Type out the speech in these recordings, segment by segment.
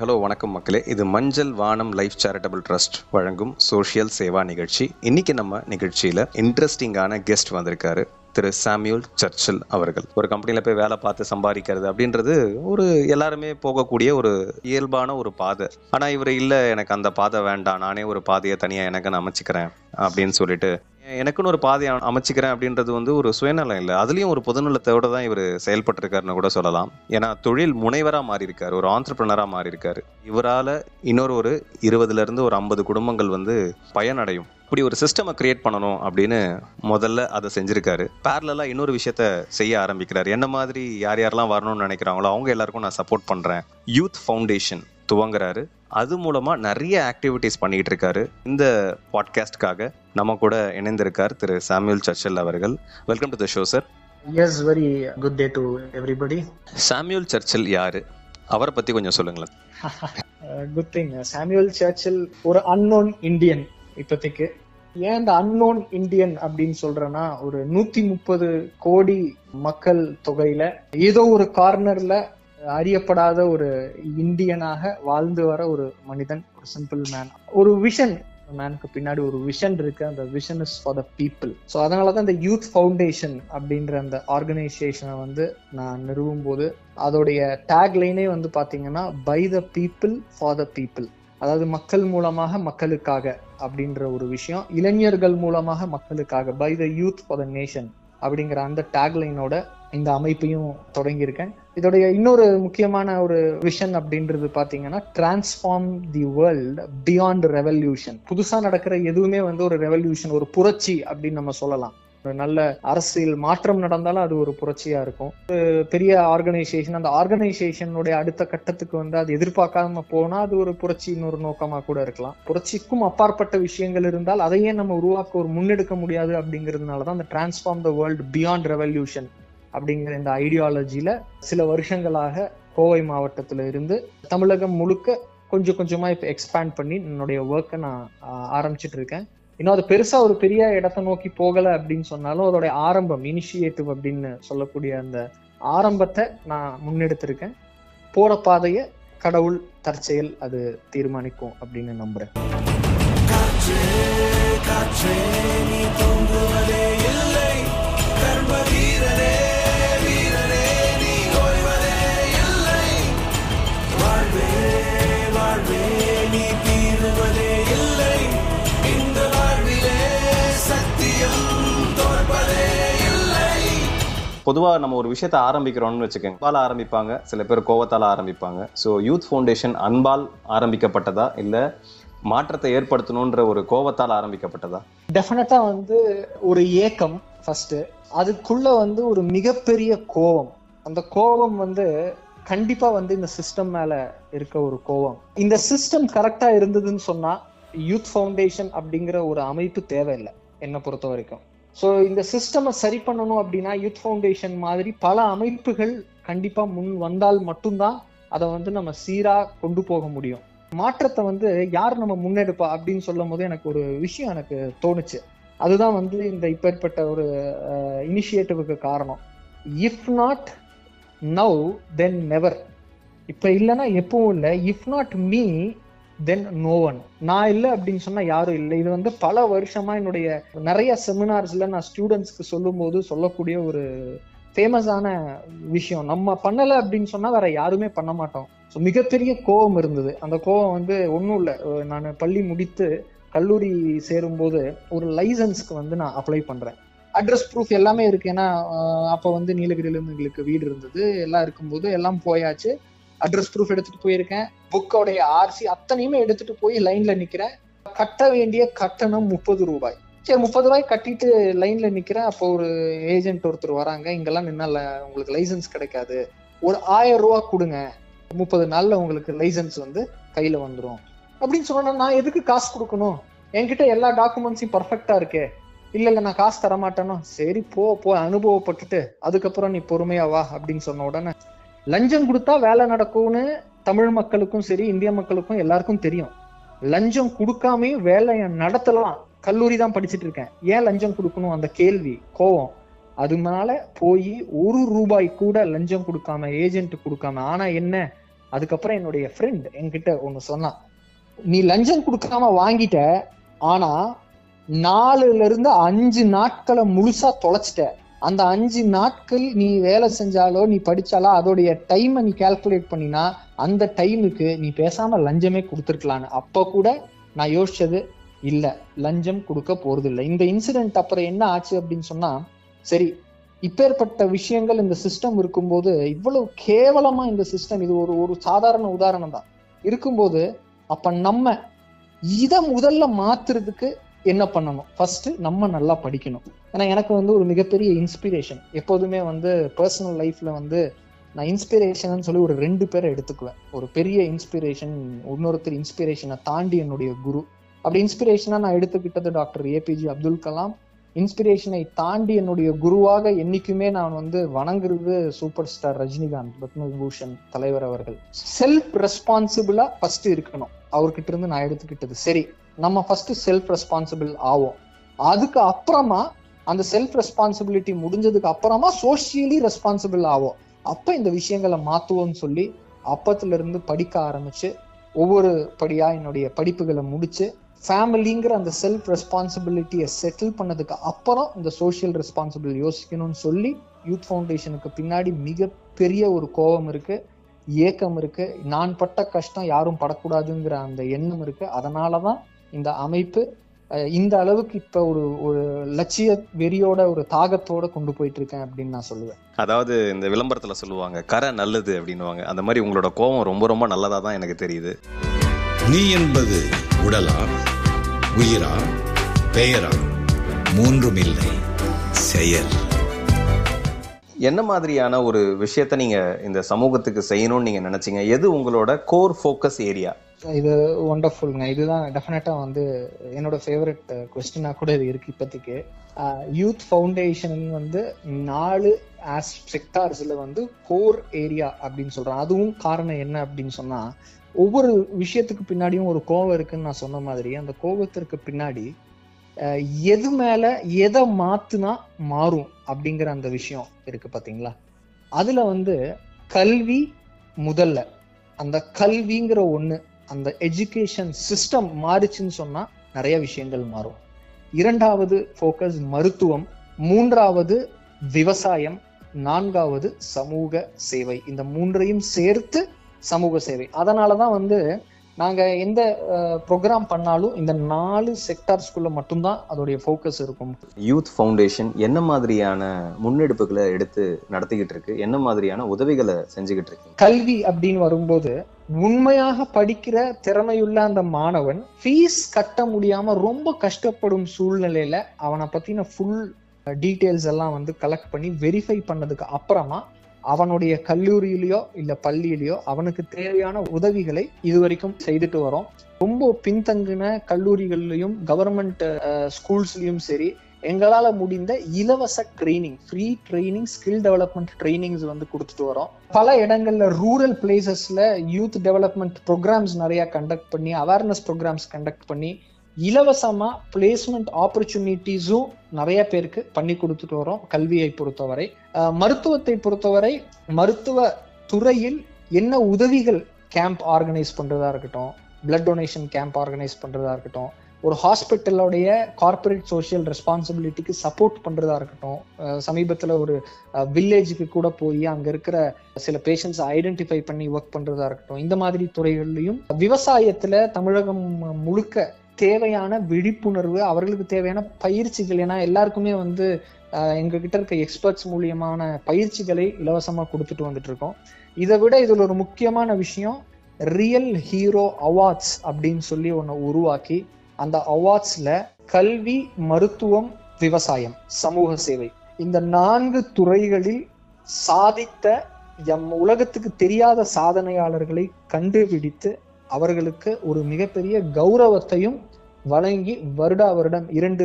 Hello வணக்கம் மக்களே. இது மஞ்சள் வானம் லைஃப் சேரிட்டபிள் ட்ரஸ்ட் வழங்கும் சோஷியல் சேவா நிகழ்ச்சி. இன்னைக்கு நம்ம நிகழ்ச்சியில இன்ட்ரெஸ்டிங்கான கெஸ்ட் வந்திருக்காரு. திரு சாமியூல் சர்ச்சில் அவர்கள். ஒரு கம்பெனியில் போய் வேலை பார்த்து சம்பாதிக்கிறது அப்படின்றது ஒரு எல்லாருமே போகக்கூடிய ஒரு இயல்பான ஒரு பாதை. ஆனால் இவர் இல்லை எனக்கு அந்த பாதை வேண்டாம் நானே ஒரு பாதையை தனியாக எனக்கு நான் அமைச்சிக்கிறேன் அப்படின்னு சொல்லிட்டு எனக்குன்னு ஒரு பாதையை அமைச்சிக்கிறேன் அப்படின்றது வந்து ஒரு சுயநலம் இல்லை. அதுலேயும் ஒரு பொதுநலத்தோடு தான் இவர் செயல்பட்டிருக்காருன்னு கூட சொல்லலாம். ஏன்னா தொழில் முனைவராக மாறியிருக்காரு ஒரு ஆண்டர்பிரினராக மாறியிருக்காரு. இவரால் இன்னொரு ஒரு இருபதுலேருந்து ஒரு ஐம்பது குடும்பங்கள் வந்து பயனடையும். இப்படி ஒரு சிஸ்டமை கிரியேட் பண்ணணும் அப்படின்னு முதல்ல அதை செஞ்சிருக்காரு. பேரலா இன்னொரு விஷயத்த செய்ய ஆரம்பிக்கிறாரு. என்ன மாதிரி யார் யாரெல்லாம் வரணும்னு நினைக்கிறாங்களோ அவங்க எல்லாருக்கும் நான் சப்போர்ட் பண்றேன். யூத் ஃபவுண்டேஷன் துவங்குறாரு. அது மூலமா நிறைய ஆக்டிவிட்டிஸ் பண்ணிட்டு இருக்காரு. இந்த பாட்காஸ்ட்காக நம்ம கூட இணைந்திருக்கார் திரு சாமுவேல் சர்ச்சல் அவர்கள். Welcome to the show sir Yes, very good day to everybody. Samuel Churchill யாரு? அவரை பத்தி கொஞ்சம் சொல்லுங்களேன். Good thing. சாமுவல் சர்ச்சில் ஒரு அன்னோன் இந்தியன் இப்போதைக்கு. ஏன் இந்த அன்னோன் இந்தியன் அப்படின்னு சொல்றேன்னா ஒரு நூத்தி முப்பது கோடி மக்கள் தொகையில ஏதோ ஒரு கார்னர்ல அறியப்படாத ஒரு இந்தியனாக வாழ்ந்து வர ஒரு மனிதன் ஒரு சிம்பிள் மேன் ஒரு விஷன் மேனுக்கு பின்னாடி ஒரு விஷன் இருக்கு. அந்த vision is for the people so அதனால தான் இந்த யூத் ஃபவுண்டேஷன் அப்படின்ற அந்த ஆர்கனைசேஷனை வந்து நான் நிறுவும் போது அதோடைய டேக்லைனே வந்து பாத்தீங்கன்னா by the people for the people அதாவது மக்கள் மூலமாக மக்களுக்காக அப்படின்ற ஒரு விஷயம் இளைஞர்கள் மூலமாக மக்களுக்காக by the youth for the nation அப்படிங்கிற அந்த டேக்லைனோட இந்த அமைப்பையும் தொடங்கியிருக்கேன். இதோடைய இன்னொரு முக்கியமான ஒரு விஷன் அப்படின்றது பாத்தீங்கன்னா transform the world beyond revolution புதுசா நடக்கிற எதுவுமே வந்து ஒரு ரெவல்யூஷன் ஒரு புரட்சி அப்படின்னு நம்ம சொல்லலாம். ஒரு நல்ல அரசியல் மாற்றம் நடந்தாலும் அது ஒரு புரட்சியா இருக்கும். ஒரு பெரிய ஆர்கனைசேஷன் அந்த ஆர்கனைசேஷனுடைய அடுத்த கட்டத்துக்கு வந்து அது எதிர்பார்க்காம போனா அது ஒரு புரட்சியின் ஒரு நோக்கமா கூட இருக்கலாம். புரட்சிக்கும் அப்பாற்பட்ட விஷயங்கள் இருந்தால் அதையே நம்ம உருவாக்க ஒரு முன்னெடுக்க முடியாது அப்படிங்கிறதுனால தான் அந்த transform the world beyond revolution அப்படிங்கிற இந்த ஐடியாலஜியில சில வருஷங்களாக கோவை மாவட்டத்துல இருந்து தமிழகம் முழுக்க கொஞ்சம் கொஞ்சமா இப்ப எக்ஸ்பேண்ட் பண்ணி என்னுடைய ஒர்க்கை நான் ஆரம்பிச்சிட்டு இருக்கேன். இன்னும் அது பெருசா ஒரு பெரிய இடத்தை நோக்கி போகல அப்படின்னு சொன்னாலும் அதோடைய ஆரம்பம் இனிஷியேட்டிவ் அப்படின்னு சொல்லக்கூடிய அந்த ஆரம்பத்தை நான் முன்னெடுத்திருக்கேன். போற பாதையை கடவுள் தற்செயல் அது தீர்மானிக்கும் அப்படின்னு நம்புறேன். பொதுவாக நம்ம ஒரு விஷயத்த ஆரம்பிக்கிறோம்னு வச்சுக்கோங்க. அன்பால் ஆரம்பிப்பாங்க சில பேர் கோவத்தால் ஆரம்பிப்பாங்க. ஸோ யூத் ஃபவுண்டேஷன் அன்பால் ஆரம்பிக்கப்பட்டதா? இல்லை மாற்றத்தை ஏற்படுத்தணுன்ற ஒரு கோவத்தால் ஆரம்பிக்கப்பட்டதா? டெஃபினட்டா வந்து ஒரு ஏக்கம் ஃபர்ஸ்ட் அதுக்குள்ள வந்து ஒரு மிகப்பெரிய கோபம் அந்த கோபம் வந்து கண்டிப்பா வந்து இந்த சிஸ்டம் மேல இருக்க ஒரு கோபம் இந்த சிஸ்டம் கரெக்டா இருந்ததுன்னு சொன்னா யூத் ஃபவுண்டேஷன் அப்படிங்கிற ஒரு அமைப்பு தேவையில்லை என்னை பொறுத்த வரைக்கும் ஸோ இந்த சிஸ்டமை சரி பண்ணணும் அப்படின்னா யூத் ஃபவுண்டேஷன் மாதிரி பல அமைப்புகள் கண்டிப்பாக முன் வந்தால் மட்டும்தான் அதை வந்து நம்ம சீராக கொண்டு போக முடியும். மாற்றத்தை வந்து யார் நம்ம முன்னெடுப்பா அப்படின்னு சொல்லும் போது எனக்கு ஒரு விஷயம் எனக்கு தோணுச்சு. அதுதான் வந்து இந்த இப்பேற்பட்ட ஒரு இனிஷியேட்டிவுக்கு காரணம். If not now then never இப்போ இல்லைன்னா எப்பவும் இல்லை. If not me then no one நான் இல்லை அப்படின்னு சொன்னா யாரும் இல்லை. இது வந்து பல வருஷமா என்னுடைய நிறைய செமினார்ஸ்ல நான் ஸ்டூடெண்ட்ஸ்க்கு சொல்லும் போது சொல்லக்கூடிய ஒரு ஃபேமஸான விஷயம். நம்ம பண்ணலை அப்படின்னு சொன்னா வேற யாருமே பண்ண மாட்டோம். ஸோ மிகப்பெரிய கோபம் இருந்தது. அந்த கோபம் வந்து ஒன்றும் இல்லை. நான் பள்ளி முடித்து கல்லூரி சேரும்போது ஒரு லைசன்ஸ்க்கு வந்து நான் அப்ளை பண்ணுறேன் அட்ரஸ் ப்ரூஃப் எல்லாமே இருக்கு. ஏன்னா அப்போ வந்து நீலகிரியில எங்களுக்கு வீடு இருந்தது. எல்லாம் இருக்கும்போது எல்லாம் போயாச்சு. அட்ரஸ் ப்ரூஃப் எடுத்துட்டு போயிருக்கேன். புக்கோடைய ஆர்சி அத்தனையுமே எடுத்துட்டு போய் லைன்ல நிக்கிறேன். கட்ட வேண்டிய கட்டணம் முப்பது ரூபாய். சரி முப்பது ரூபாய் கட்டிட்டு லைன்ல நிக்கிறேன். அப்போ ஒரு ஏஜென்ட் ஒருத்தர் வராங்க. இங்கெல்லாம் நின்னால உங்களுக்கு லைசன்ஸ் கிடைக்காது. ஒரு ஆயிரம் ரூபா கொடுங்க. முப்பது நாள்ல உங்களுக்கு லைசன்ஸ் வந்து கையில வந்துடும் அப்படின்னு சொன்னா நான் எதுக்கு காசு கொடுக்கணும்? என்கிட்ட எல்லா டாக்குமெண்ட்ஸையும் பர்ஃபெக்டா இருக்கே. இல்ல இல்ல நான் காசு தர மாட்டேனோ சரி போ போ அனுபவப்பட்டுட்டு அதுக்கப்புறம் நீ பொறுமையா வா அப்படின்னு சொன்ன உடனே லஞ்சம் கொடுத்தா வேலை நடக்கும்னு தமிழ் மக்களுக்கும் சரி இந்திய மக்களுக்கும் எல்லாருக்கும் தெரியும். லஞ்சம் கொடுக்காமே வேலையை நடத்தலாம். கல்லூரி தான் படிச்சுட்டு இருக்கேன். ஏன் லஞ்சம் கொடுக்கணும்? அந்த கேள்வி கோவம். அதனால போய் ஒரு ரூபாய் கூட லஞ்சம் கொடுக்காம ஏஜென்ட் கொடுக்காம ஆனா என்ன? அதுக்கப்புறம் என்னுடைய ஃப்ரெண்ட் என்கிட்ட ஒன்னு சொன்னான். நீ லஞ்சம் கொடுக்காம வாங்கிட்ட ஆனா நாலுல இருந்து அஞ்சு நாட்களை முழுசா தொலைச்சிட்ட. அந்த அஞ்சு நாட்கள் நீ வேலை செஞ்சாலோ நீ படிச்சாலோ அதோடைய டைமை நீ கால்குலேட் பண்ணினா அந்த டைமுக்கு நீ பேசாம லஞ்சமே கொடுத்துருக்கலான்னு. அப்போ கூட நான் யோசிச்சது இல்லை. லஞ்சம் கொடுக்க போறது இல்லை இந்த இன்சிடென்ட் அப்புறம் என்ன ஆச்சு அப்படின்னு சொன்னா சரி இப்பேற்பட்ட விஷயங்கள் இந்த சிஸ்டம் இருக்கும்போது இவ்வளவு கேவலமா இந்த சிஸ்டம் இது ஒரு ஒரு சாதாரண உதாரணம் தான் இருக்கும்போது அப்ப நம்ம இதை முதல்ல மாத்துறதுக்கு என்ன பண்ணணும்? ஃபர்ஸ்ட் நம்ம நல்லா படிக்கணும். ஏன்னா எனக்கு வந்து ஒரு மிகப்பெரிய இன்ஸ்பிரேஷன் எப்போதுமே வந்து பர்சனல் லைஃப்ல வந்து நான் இன்ஸ்பிரேஷன் சொல்லி ஒரு ரெண்டு பேரை எடுத்துக்குவேன். ஒரு பெரிய இன்ஸ்பிரேஷன் இன்னொருத்தர் இன்ஸ்பிரேஷனை தாண்டி என்னுடைய குரு. அப்படி இன்ஸ்பிரேஷனா நான் எடுத்துக்கிட்டது டாக்டர் ஏபிஜே அப்துல் கலாம். இன்ஸ்பிரேஷனை தாண்டி என்னுடைய குருவாக என்னைக்குமே நான் வந்து வணங்குறது சூப்பர் ஸ்டார் ரஜினிகாந்த் பத்மபூஷன் தலைவர் அவர்கள். செல்ஃப் ரெஸ்பான்சிபிளா ஃபர்ஸ்ட் இருக்கணும். அவர்கிட்ட இருந்து நான் எடுத்துக்கிட்டது சரி. நம்ம ஃபர்ஸ்ட் செல்ஃப் ரெஸ்பான்சிபிள் ஆவோம். அதுக்கு அப்புறமா அந்த செல்ஃப் ரெஸ்பான்சிபிலிட்டி முடிஞ்சதுக்கு அப்புறமா சோசியலி ரெஸ்பான்சிபிள் ஆவோம். அப்ப இந்த விஷயங்களை மாத்துவோம்னு சொல்லி அப்பத்துல இருந்து படிக்க ஆரம்பிச்சு ஒவ்வொரு படியா என்னுடைய படிப்புகளை முடிச்சு ஃபேமிலிங்கிற அந்த செல்ஃப் ரெஸ்பான்சிபிலிட்டியை செட்டில் பண்ணதுக்கு அப்புறம் இந்த சோஷியல் ரெஸ்பான்சிபிள் யோசிக்கணும்னு சொல்லி யூத் ஃபவுண்டேஷனுக்கு பின்னாடி மிகப்பெரிய ஒரு கோபம் இருக்கு ஏக்கம் இருக்கு. நான் பட்ட கஷ்டம் யாரும் படக்கூடாதுங்கிற அந்த எண்ணம் இருக்கு. அதனாலதான் இந்த அமைப்பு இந்த அளவுக்கு இப்ப ஒரு ஒரு லட்சிய வெறியோட ஒரு தாகத்தோட கொண்டு போயிட்டு இருக்கேன் அப்படின்னு நான் சொல்லுவேன். அதாவது இந்த விளம்பரத்துல சொல்லுவாங்க கரை நல்லது அப்படின்னுவாங்க. அந்த மாதிரி உங்களோட கோபம் ரொம்ப ரொம்ப நல்லதா தான் எனக்கு தெரியுது. நீ என்பது உடலா உயிரா பெயரா மூன்றும் இல்லை செயல். என்ன மாதிரியான ஒரு விஷயத்த நீங்க இந்த சமூகத்துக்கு செய்யணும்னு நீங்க நினைச்சீங்க? எது உங்களோட கோர் ஃபோக்கஸ் ஏரியா இது ஒண்டர்ஃபுல்ங்க இதுதான் டெஃபினட்டா வந்து என்னோட ஃபேவரட் கொஸ்டினா uh, கூட இது இருக்கு இப்போதைக்கு. யூத் ஃபவுண்டேஷன் வந்து நாலு ஆஸ் செக்டார்ஸ்ல வந்து கோர் ஏரியா அப்படின்னு சொல்றான் அதுவும் காரணம் என்ன அப்படின்னு சொன்னா ஒவ்வொரு விஷயத்துக்கு பின்னாடியும் ஒரு கோவம் இருக்குன்னு நான் சொன்ன மாதிரி அந்த கோபத்திற்கு பின்னாடி எது மேல எதை மாத்துனா மாறும் அப்படிங்கிற அந்த விஷயம் இருக்கு பாத்தீங்களா அதுல வந்து கல்வி முதல்ல. அந்த கல்விங்கிற ஒண்ணு அந்த எஜுகேஷன் சிஸ்டம் மாறுச்சுன்னு சொன்னா நிறைய விஷயங்கள் மாறும். இரண்டாவது ஃபோக்கஸ் மருத்துவம் மூன்றாவது விவசாயம் நான்காவது சமூக சேவை. இந்த மூன்றையும் சேர்த்து சமூக சேவை. அதனாலதான் வந்து நாங்க எந்த ப்ரோக்ராம் பண்ணாலும் இந்த நாலு செக்டார்ஸ்குள்ள மட்டும்தான் அதோடைய ஃபோக்கஸ் இருக்கும். யூத் ஃபவுண்டேஷன் என்ன மாதிரியான முன்னெடுப்புகளை எடுத்து நடத்திக்கிட்டு இருக்கு? என்ன மாதிரியான உதவிகளை செஞ்சுக்கிட்டு இருக்கு கல்வி அப்படின்னு வரும்போது உண்மையாக படிக்கிற திறமையுள்ள அந்த மாணவன் ஃபீஸ் கட்ட முடியாம ரொம்ப கஷ்டப்படும் சூழ்நிலையில அவனை பத்தின ஃபுல் டீட்டெயில்ஸ் எல்லாம் வந்து கலெக்ட் பண்ணி வெரிஃபை பண்ணதுக்கு அப்புறமா அவனுடைய கல்லூரியிலயோ இல்ல பள்ளியிலயோ அவனுக்கு தேவையான உதவிகளை இதுவரைக்கும் செய்துட்டு வரோம். ரொம்ப பின்தங்கின கல்லூரிகள்லயும் கவர்மெண்ட் ஸ்கூல்ஸ்லயும் சரி எங்களால முடிந்த இலவச training free training skill development trainings வந்து கொடுத்துட்டு வரோம். பல இடங்கள்ல ரூரல் பிளேசஸ்ல யூத் டெவலப்மெண்ட் ப்ரோக்ராம்ஸ் நிறைய கண்டக்ட் பண்ணி அவேர்னஸ் ப்ரோக்ராம்ஸ் கண்டக்ட் பண்ணி இலவசமாக பிளேஸ்மெண்ட் ஆப்பர்ச்சுனிட்டிஸும் நிறைய பேருக்கு பண்ணி கொடுத்துட்டு வரோம் கல்வியை பொறுத்தவரை. மருத்துவத்தை பொறுத்தவரை மருத்துவ துறையில் என்ன உதவிகள் கேம்ப் ஆர்கனைஸ் பண்ணுறதா இருக்கட்டும் பிளட் டொனேஷன் கேம்ப் ஆர்கனைஸ் பண்ணுறதா இருக்கட்டும் ஒரு ஹாஸ்பிட்டலோடைய கார்பரேட் சோஷியல் ரெஸ்பான்சிபிலிட்டிக்கு சப்போர்ட் பண்ணுறதா இருக்கட்டும் சமீபத்தில் ஒரு வில்லேஜுக்கு கூட போய் அங்கே இருக்கிற சில பேஷண்ட்ஸ் ஐடென்டிஃபை பண்ணி ஒர்க் பண்ணுறதா இருக்கட்டும் இந்த மாதிரி துறைகள்லையும் விவசாயத்தில் தமிழகம் முழுக்க தேவையான விழிப்புணர்வு அவர்களுக்கு தேவையான பயிற்சிகள் ஏன்னா எல்லாருக்குமே வந்து எங்ககிட்ட இருக்க எக்ஸ்பர்ட்ஸ் மூலியமான பயிற்சிகளை இலவசமா கொடுத்துட்டு வந்துட்டு இருக்கோம். இதை விட இதுல ஒரு முக்கியமான விஷயம் ரியல் ஹீரோ அவார்ட்ஸ் அப்படின்னு சொல்லி ஒன்று உருவாக்கி அந்த அவார்ட்ஸ்ல கல்வி மருத்துவம் விவசாயம் சமூக சேவை இந்த நான்கு துறைகளில் சாதித்த எம் உலகத்துக்கு தெரியாத சாதனையாளர்களை கண்டுபிடித்து அவர்களுக்கு ஒரு மிகப்பெரிய கௌரவத்தையும் வழங்கி வருடா வருடம் இரண்டு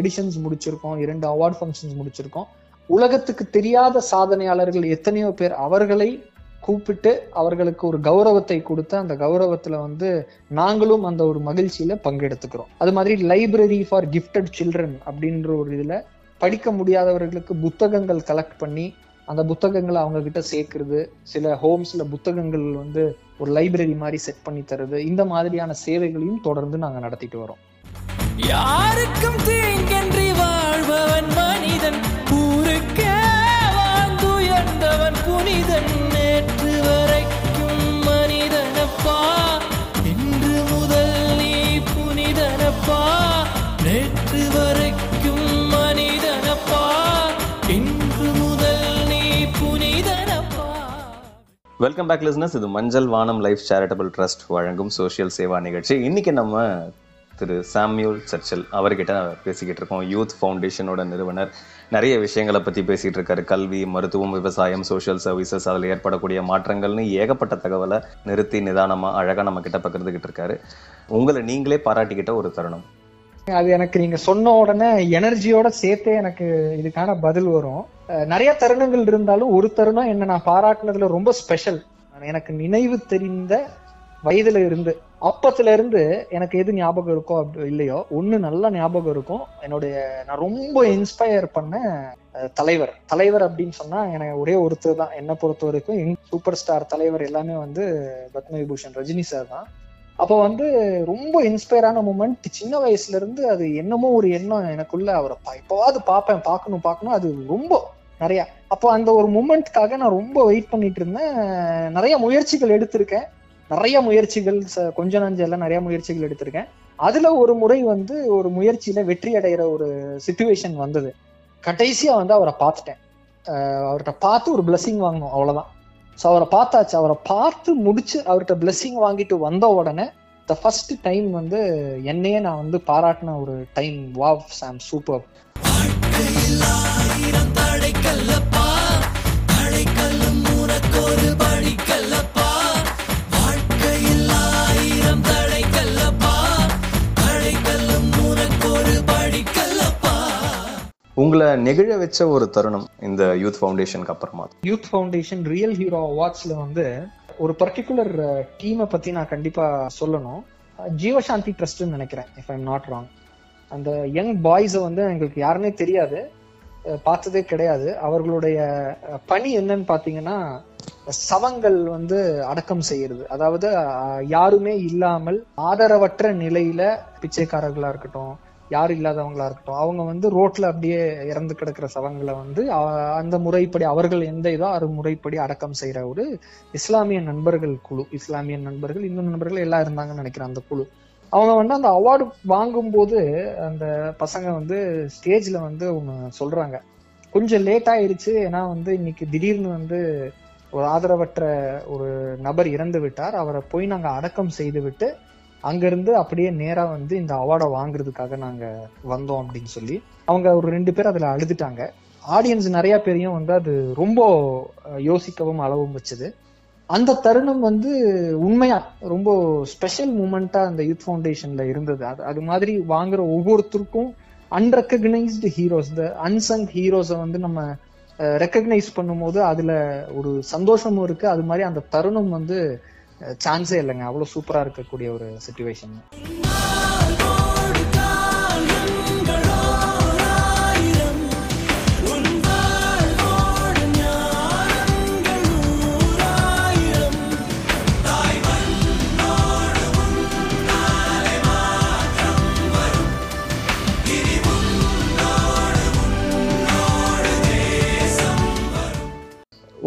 எடிஷன்ஸ் முடிச்சிருக்கோம் இரண்டு அவார்ட் ஃபங்க்ஷன்ஸ் முடிச்சிருக்கோம். உலகத்துக்கு தெரியாத சாதனையாளர்கள் எத்தனையோ பேர் அவர்களை கூப்பிட்டு அவர்களுக்கு ஒரு கௌரவத்தை கொடுத்து அந்த கௌரவத்துல வந்து நாங்களும் அந்த ஒரு மகிழ்ச்சியில பங்கெடுத்துக்கிறோம். அது மாதிரி லைப்ரரி ஃபார் கிஃப்டட் சில்ட்ரன் அப்படின்ற ஒரு இதுல படிக்க முடியாதவர்களுக்கு புத்தகங்கள் கலெக்ட் பண்ணி அந்த புத்தகங்களை அவங்க கிட்ட சேர்க்கறது சில ஹோம்ஸ்ல புத்தகங்கள் வந்து ஒரு லைப்ரரி மாதிரி செட் பண்ணி தருது இந்த மாதிரியான சேவைகளையும் தொடர்ந்து நாங்க நடத்திட்டு வரோம். யாருக்கும் தீங்கன்றி வாழ்பவன் மனிதன். வெல்கம் பேக் லிஸ்னஸ் இது Manjal Vaanam life charitable trust வழங்கும் சோஷியல் சேவா நிகழ்ச்சி. இன்னைக்கு நம்ம திரு சாம்யூல் சர்ச்சில் அவர்கிட்ட பேசிக்கிட்டு இருக்கோம். யூத் ஃபவுண்டேஷனோட நிறுவனர். நிறைய விஷயங்களை பத்தி பேசிட்டு இருக்காரு. கல்வி மருத்துவம் விவசாயம் சோஷியல் சர்வீசஸ் அதில் ஏற்படக்கூடிய மாற்றங்கள்னு ஏகப்பட்ட தகவலை நிறுத்தி நிதானமா அழகா நம்ம கிட்ட பகிர்ந்துகிட்டு இருக்காரு. உங்களை நீங்களே பாராட்டிக்கிட்ட ஒரு தருணம். அது எனக்கு நீங்க சொன்ன உடனே எனர்ஜியோட சேர்த்தே எனக்கு இதுக்கான பதில் வரும். நிறைய தருணங்கள் இருந்தாலும் ஒரு தருணம் என்ன நான் பாராட்டுனதுல ரொம்ப ஸ்பெஷல் எனக்கு நினைவு தெரிந்த வயதுல இருந்து அப்பத்துல இருந்து எனக்கு எது ஞாபகம் இருக்கோ அப்படி இல்லையோ ஒண்ணு நல்ல ஞாபகம் இருக்கும். என்னுடைய நான் ரொம்ப இன்ஸ்பயர் பண்ண தலைவர். தலைவர் அப்படின்னு சொன்னா எனக்கு ஒரே ஒருத்தர் தான். என்னை பொறுத்த வரைக்கும் சூப்பர் ஸ்டார் தலைவர் எல்லாமே வந்து பத்ம விபூஷன் ரஜினி சார் தான். அப்போ வந்து ரொம்ப இன்ஸ்பயரான மூமெண்ட் சின்ன வயசுல இருந்து அது என்னமோ ஒரு எண்ணம் எனக்குள்ள அவரை பா- பார்ப்பேன் பார்க்கணும் பார்க்கணும் அது ரொம்ப நிறைய. அப்போ அந்த ஒரு மூமெண்ட்காக நான் ரொம்ப வெயிட் பண்ணிட்டு இருந்தேன். நிறைய முயற்சிகள் எடுத்திருக்கேன். நிறைய முயற்சிகள் ச- கொஞ்ச நஞ்செல்லாம் நிறைய முயற்சிகள் எடுத்திருக்கேன். அதுல ஒரு முறை வந்து ஒரு முயற்சியில வெற்றி அடைகிற ஒரு சுச்சுவேஷன் வந்தது. கடைசியா வந்து அவரை பார்த்துட்டேன். அவர்கிட்ட பார்த்து ஒரு blessing வாங்கணும் அவ்வளவுதான். ஸோ அவரை பார்த்தாச்சு. அவரை பார்த்து முடிச்சு அவர்கிட்ட பிளெஸ்ஸிங் வாங்கிட்டு வந்த உடனே த ஃபர்ஸ்ட் டைம் வந்து என்னையே நான் வந்து பாராட்டின ஒரு டைம் வாவ் சாம் சூப்பர் உங்களை நெகிழ வச்ச ஒரு தருணம் இந்த யூத் ஃபவுண்டேஷனுக்கு அப்புறமா. யூத் ஃபவுண்டேஷன் ரியல் ஹீரோ அவார்ட்ஸ்ல வந்து ஒரு பர்டிகுலர் டீமை uh, பத்தி நான் கண்டிப்பா சொல்லணும். Uh, ஜீவசாந்தி ட்ரஸ்ட்னு நினைக்கிறேன் இஃப் ஐம் நாட் ராங் அந்த யங் பாய்ஸை வந்து எங்களுக்கு யாருன்னே தெரியாது. Uh, பார்த்ததே கிடையாது. அவர்களுடைய பணி என்னன்னு பாத்தீங்கன்னா சவங்கள் வந்து அடக்கம் செய்யறது. அதாவது யாருமே இல்லாமல் ஆதரவற்ற நிலையில பிச்சைக்காரர்களா இருக்கட்டும் யாரும் இல்லாதவங்களா இருக்கட்டும். அவங்க வந்து ரோட்ல அப்படியே இறந்து கிடக்கிற சவங்களை வந்து அந்த முறைப்படி அவர்கள் எந்த இதோ அது முறைப்படி அடக்கம் செய்யற ஒரு இஸ்லாமிய நண்பர்கள் குழு. இஸ்லாமிய நண்பர்கள் இந்து நண்பர்கள் எல்லாம் இருந்தாங்கன்னு நினைக்கிறேன் அந்த குழு. அவங்க வந்து அந்த அவார்டு வாங்கும்போது அந்த பசங்க வந்து ஸ்டேஜ்ல வந்து அவங்க சொல்றாங்க. கொஞ்சம் லேட் ஆயிருச்சு. ஏன்னா வந்து இன்னைக்கு திடீர்னு வந்து ஒரு ஆதரவற்ற ஒரு நபர் இறந்து விட்டார். அவரை போய் நாங்க அடக்கம் செய்து விட்டு அங்கிருந்து அப்படியே நேரா வந்து இந்த அவார்டை வாங்குறதுக்காக நாங்க வந்தோம் அப்படின்னு சொல்லி அவங்க ஒரு ரெண்டு பேர் அதுல அழுதுட்டாங்க. ஆடியன்ஸ் நிறைய பேரையும் வந்து அது ரொம்ப யோசிக்கவும் அளவும் வச்சது. அந்த தருணம் வந்து உண்மையா ரொம்ப ஸ்பெஷல் மூமெண்டா அந்த யூத் ஃபவுண்டேஷன்ல இருந்தது. அது அது மாதிரி வாங்குற ஒவ்வொருத்தருக்கும் அன்ரெக்கக்னைஸ்டு ஹீரோஸ் த அன்சங் ஹீரோஸை வந்து நம்ம ரெக்கக்னைஸ் பண்ணும்போது அதுல ஒரு சந்தோஷமும் இருக்கு. அது மாதிரி அந்த தருணம் வந்து சான்ஸே இல்லைங்க. அவ்வளவு சூப்பரா இருக்கக்கூடிய ஒரு சுச்சுவேஷன்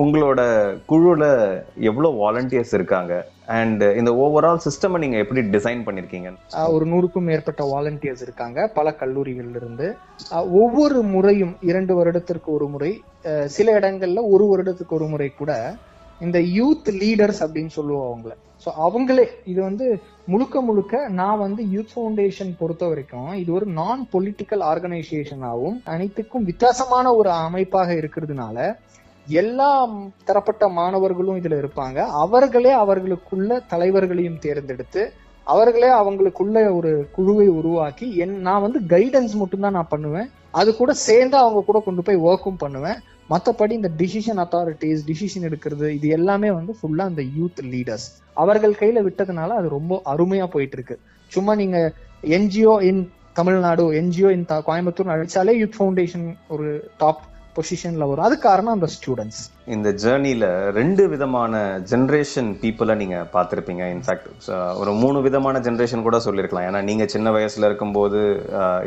உங்களோட குழுவில் எவ்வளோ வாலண்டியர்ஸ் இருக்காங்க? அண்ட் இந்த ஓவரால் சிஸ்டம் நீங்க எப்படி டிசைன் பண்ணிருக்கீங்க? ஒரு நூறுக்கும் மேற்பட்ட வாலண்டியர்ஸ் இருக்காங்க பல கல்லூரிகள்ல இருந்து ஒவ்வொரு முறையும் இரண்டு வருடத்திற்கு ஒரு முறை சில இடங்கள்ல ஒரு வருடத்துக்கு ஒரு முறை கூட இந்த யூத் லீடர்ஸ் அப்படின்னு சொல்லுவோம் அவங்கள. ஸோ அவங்களே இது வந்து முழுக்க முழுக்க நான் வந்து யூத் ஃபவுண்டேஷன் பொறுத்த வரைக்கும் இது ஒரு நான் பொலிட்டிக்கல் ஆர்கனைசேஷனாகவும் அனைத்துக்கும் வித்தியாசமான ஒரு அமைப்பாக இருக்கிறதுனால எல்லா தரப்பட்ட மாணவர்களும் இதுல இருப்பாங்க. அவர்களே அவர்களுக்குள்ள தலைவர்களையும் தேர்ந்தெடுத்து அவர்களே அவங்களுக்குள்ள ஒரு குழுவை உருவாக்கி என் நான் வந்து கைடன்ஸ் மட்டும்தான் நான் பண்ணுவேன். அது கூட சேர்ந்து அவங்க கூட கொண்டு போய் ஒர்க்கும் பண்ணுவேன். மற்றபடி இந்த டிசிஷன் அத்தாரிட்டிஸ் டிசிஷன் எடுக்கிறது இது எல்லாமே வந்து ஃபுல்லா அந்த யூத் லீடர்ஸ் அவர்கள் கையில விட்டதுனால அது ரொம்ப அருமையா போயிட்டு இருக்கு சும்மா நீங்க NGO in Tamil Nadu NGO in Coimbatore அழைச்சாலே youth foundation ஒரு டாப் பொசிஷன்ல வரும். அது காரணம் அந்த ஸ்டூடெண்ட்ஸ் இந்த ஜேர்னியில ரெண்டு விதமான ஜென்ரேஷன் பீப்புளை நீங்க பார்த்துருப்பீங்க. இன்ஃபேக்ட் ஒரு மூணு விதமான ஜென்ரேஷன் கூட சொல்லியிருக்கலாம் ஏன்னா நீங்க சின்ன வயசுல இருக்கும்போது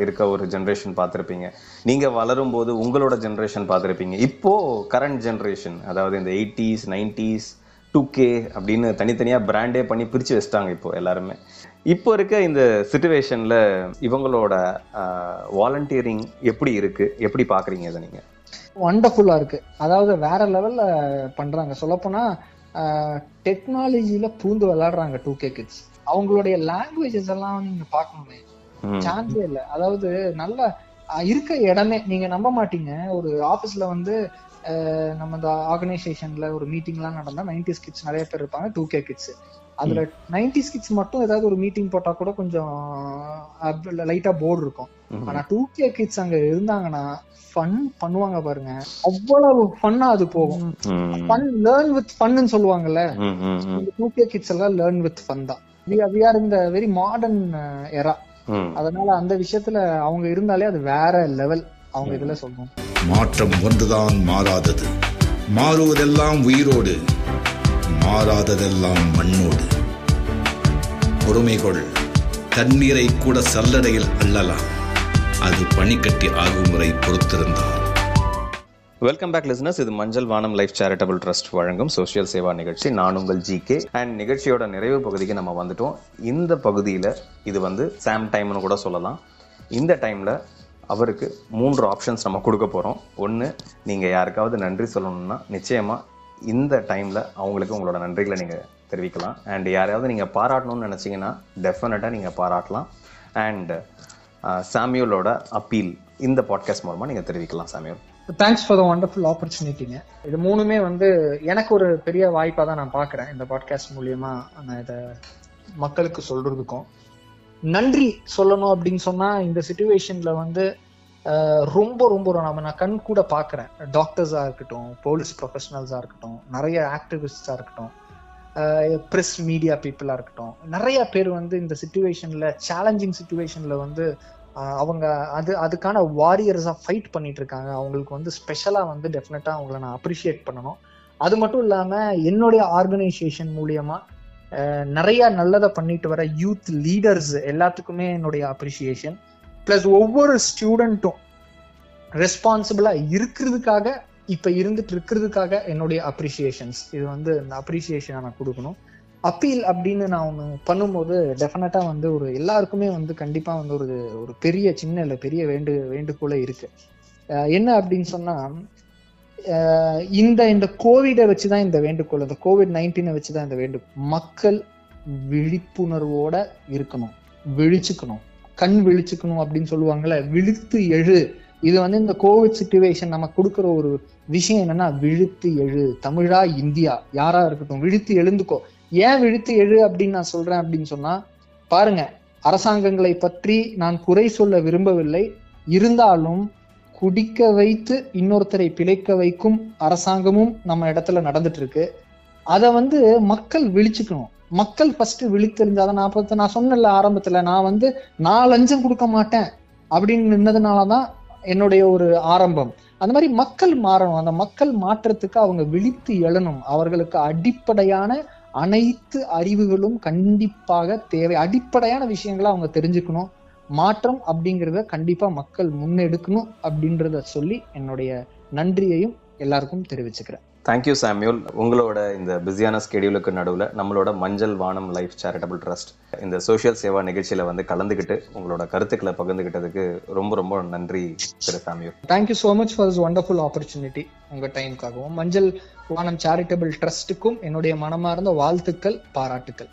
இருக்க ஒரு ஜென்ரேஷன் பார்த்துருப்பீங்க. நீங்க வளரும் போது உங்களோட ஜென்ரேஷன் பார்த்துருப்பீங்க. இப்போ கரண்ட் ஜென்ரேஷன் அதாவது இந்த எயிட்டிஸ் நைன்டிஸ் டூ கே அப்படின்னு தனித்தனியாக பிராண்டே பண்ணி பிரித்து வச்சிட்டாங்க இப்போ எல்லாருமே. இப்போ இருக்க இந்த சுச்சுவேஷனில் இவங்களோட வாலண்டியரிங் எப்படி இருக்குது எப்படி பார்க்குறீங்க இதை நீங்கள் வண்டர்ஃபுல்லா இருக்கு. அதாவது வேற லெவல்ல பண்றாங்க. சொல்லப்போனா டெக்னாலஜில பூந்து விளையாடுறாங்க டூ கே கிட்ஸ் அவங்களுடைய லாங்குவேஜஸ் எல்லாம் நீங்க பார்க்கணுமே. ம். சான்ஸே இல்ல. அதாவது நல்ல இருக்க இடமே நீங்க நம்ப மாட்டீங்க. ஒரு ஆபீஸ்ல வந்து நம்ம இந்த ஆர்கனைசேஷன்ல ஒரு மீட்டிங் எல்லாம் நடந்தா நைன்டிஸ் கிட்ஸ் நிறைய பேர் இருப்பாங்க டூ கே கிட்ஸ் அதுல நைன்டிஸ் கிட்ஸ் மட்டும் ஏதாவது ஒரு மீட்டிங் போட்டா கூட கொஞ்சம் லைட்டா போர்டு இருக்கும். ஆனா டூ கே கிட்ஸ் அங்க இருந்தாங்கன்னா ஃபன் பண்ணுவாங்க பாருங்க. அவ்வளவு ஃபன்னா அது போகும். ஃபன் லேர்ன் வித் ஃபன்னு சொல்லுவாங்கல்ல. டூ கே கிட்ஸ் எல்லாம் லேர்ன் வித் ஃபன் தான். வி ஆர் இந்த வெரி மாடர்ன் எரா. அதனால அந்த விஷயத்துல அவங்க இருந்தாலே அது வேற லெவல் அவங்க இதுல சொல்லணும் மாற்றம் ஒன்றுதான் மாறாதது. மாறுவதெல்லாம் உயிரோடு. மாறாததெல்லாம் மண்ணோடு. பொறுமை கொள் தண்ணீரை கூட சல்லடையில் அள்ளலாம். அது பனிக்கட்டி ஆகும் முறை பொறுத்திருந்தால். வெல்கம் பேக் லிசனர்ஸ் இது Manjal Vaanam life charitable trust வழங்கும் சோஷியல் சேவா நிகழ்ச்சி. நான் உங்கள் ஜி கே அண்ட் நிகழ்ச்சியோட நிறைவு பகுதிக்கு நம்ம வந்துட்டோம். இந்த பகுதியில் இது வந்து சாம் டைம்னு கூட சொல்லலாம். இந்த டைமில் அவருக்கு மூன்று ஆப்ஷன்ஸ் நம்ம கொடுக்க போகிறோம் ஒன்று நீங்கள் யாருக்காவது நன்றி சொல்லணும்னா நிச்சயமாக இந்த டைமில் அவங்களுக்கு உங்களோட நன்றிகளை நீங்கள் தெரிவிக்கலாம். அண்ட் யாரையாவது நீங்கள் பாராட்டணும்னு நினச்சிங்கன்னா டெஃபினட்டாக நீங்கள் பாராட்டலாம். அண்ட் சாமியூலோட அப்பீல் இந்த பாட்காஸ்ட் மூலமாக நீங்கள் தெரிவிக்கலாம் Samuel. Thanks for the wonderful ஆப்பர்ச்சுனிட்டிங்க இது மூணுமே வந்து எனக்கு ஒரு பெரிய வாய்ப்பாக தான் நான் பார்க்குறேன் இந்த பாட்காஸ்ட் மூலியமா நான் இதை மக்களுக்கு சொல்றதுக்கும். நன்றி சொல்லணும் அப்படின்னு சொன்னா இந்த சுச்சுவேஷன்ல வந்து ரொம்ப ரொம்ப நம்ம நான் கண் கூட பார்க்குறேன். டாக்டர்ஸாக இருக்கட்டும் போலீஸ் ப்ரொஃபஷனல்ஸாக இருக்கட்டும் நிறைய ஆக்டிவிஸ்டாக இருக்கட்டும் ப்ரெஸ் மீடியா பீப்புளாக இருக்கட்டும். நிறைய பேர் வந்து இந்த சுச்சுவேஷனில் சேலஞ்சிங் சுச்சுவேஷனில் வந்து அவங்க அது அதுக்கான வாரியர்ஸாக ஃபைட் பண்ணிட்டு இருக்காங்க. அவங்களுக்கு வந்து ஸ்பெஷலாக வந்து டெஃபினட்டாக அவங்கள நான் அப்ரிஷியேட் பண்ணணும். அது மட்டும் இல்லாமல் என்னுடைய ஆர்கனைசேஷன் மூலியமா நிறைய நல்லதை பண்ணிட்டு வர யூத் லீடர்ஸ் எல்லாத்துக்குமே என்னுடைய அப்ரிசியேஷன் பிளஸ் ஒவ்வொரு ஸ்டூடெண்ட்டும் ரெஸ்பான்சிபிளா இருக்கிறதுக்காக இப்ப இருந்துட்டு இருக்கிறதுக்காக என்னுடைய அப்ரிசியேஷன்ஸ் இது வந்து இந்த அப்ரிசியேஷனை நான் கொடுக்கணும். அப்பீல் அப்படின்னு நான் ஒன்று பண்ணும்போது டெஃபினட்டா வந்து ஒரு எல்லாருக்குமே வந்து கண்டிப்பா வந்து ஒரு ஒரு பெரிய சின்ன இல்லை பெரிய வேண்டு வேண்டுகோளே இருக்கு. என்ன அப்படின்னு சொன்னா இந்த இந்த கோவிடை வச்சுதான் இந்த வேண்டுகோள் இந்த கோவிட் நைன்டீனை வச்சுதான் இந்த வேண்டு மக்கள் விழிப்புணர்வோட இருக்கணும் விழிச்சுக்கணும். கண் விழிச்சுக்கணும் அப்படின்னு சொல்லுவாங்கல்ல விழித்து எழு. இது வந்து இந்த கோவிட் சுச்சுவேஷன் நம்ம கொடுக்குற ஒரு விஷயம் என்னன்னா விழித்து எழு. தமிழா இந்தியா? யாரா இருக்கட்டும் விழித்து எழுந்துக்கோ. ஏன் விழித்து எழு அப்படின்னு நான் சொல்றேன் அப்படின்னு சொன்னா பாருங்க அரசாங்கங்களை பற்றி நான் குறை சொல்ல விரும்பவில்லை. இருந்தாலும் குடிக்க வைத்து இன்னொருத்தரை பிழைக்க வைக்கும் அரசாங்கமும் நம்ம இடத்துல நடந்துட்டு இருக்கு. அதை வந்து மக்கள் விழிச்சுக்கணும். மக்கள் ஃபர்ஸ்ட் விழித்தெறிஞ்சாதான் நான் பார்த்து நான் சொன்னல ஆரம்பத்துல நான் வந்து நான் லஞ்சம் கொடுக்க மாட்டேன் அப்படின்னு நின்னதுனாலதான் என்னுடைய ஒரு ஆரம்பம். அந்த மாதிரி மக்கள் மாறணும். அந்த மக்கள் மாற்றத்துக்கு அவங்க விழித்து எழணும். அவர்களுக்கு அடிப்படையான அனைத்து அறிவுகளும் கண்டிப்பாக தேவை. அடிப்படையான விஷயங்களை அவங்க தெரிஞ்சுக்கணும். மாற்றம் அப்படிங்கிறத கண்டிப்பா மக்கள் முன்னெடுக்கணும் அப்படின்றத சொல்லி என்னுடைய நன்றியையும் எல்லாருக்கும் தெரிவிச்சுக்கிறேன். தேங்க்யூ சாமியூல் உங்களோட இந்த பிஸியான ஸ்கெடியூலுக்கு நடுவில் நம்மளோட Manjal Vaanam life charitable trust இந்த சோஷியல் சேவா நிகழ்ச்சியில் வந்து கலந்துக்கிட்டு உங்களோட கருத்துக்களை பகிர்ந்துக்கிட்டதுக்கு ரொம்ப ரொம்ப நன்றி Thiru Samuel thank you so much for this wonderful opportunity உங்க டைமுக்காகவும் மஞ்சள் வானம் சேரிட்டபிள் ட்ரஸ்ட்டுக்கும் என்னுடைய மனமார்ந்த வாழ்த்துக்கள் பாராட்டுக்கள்.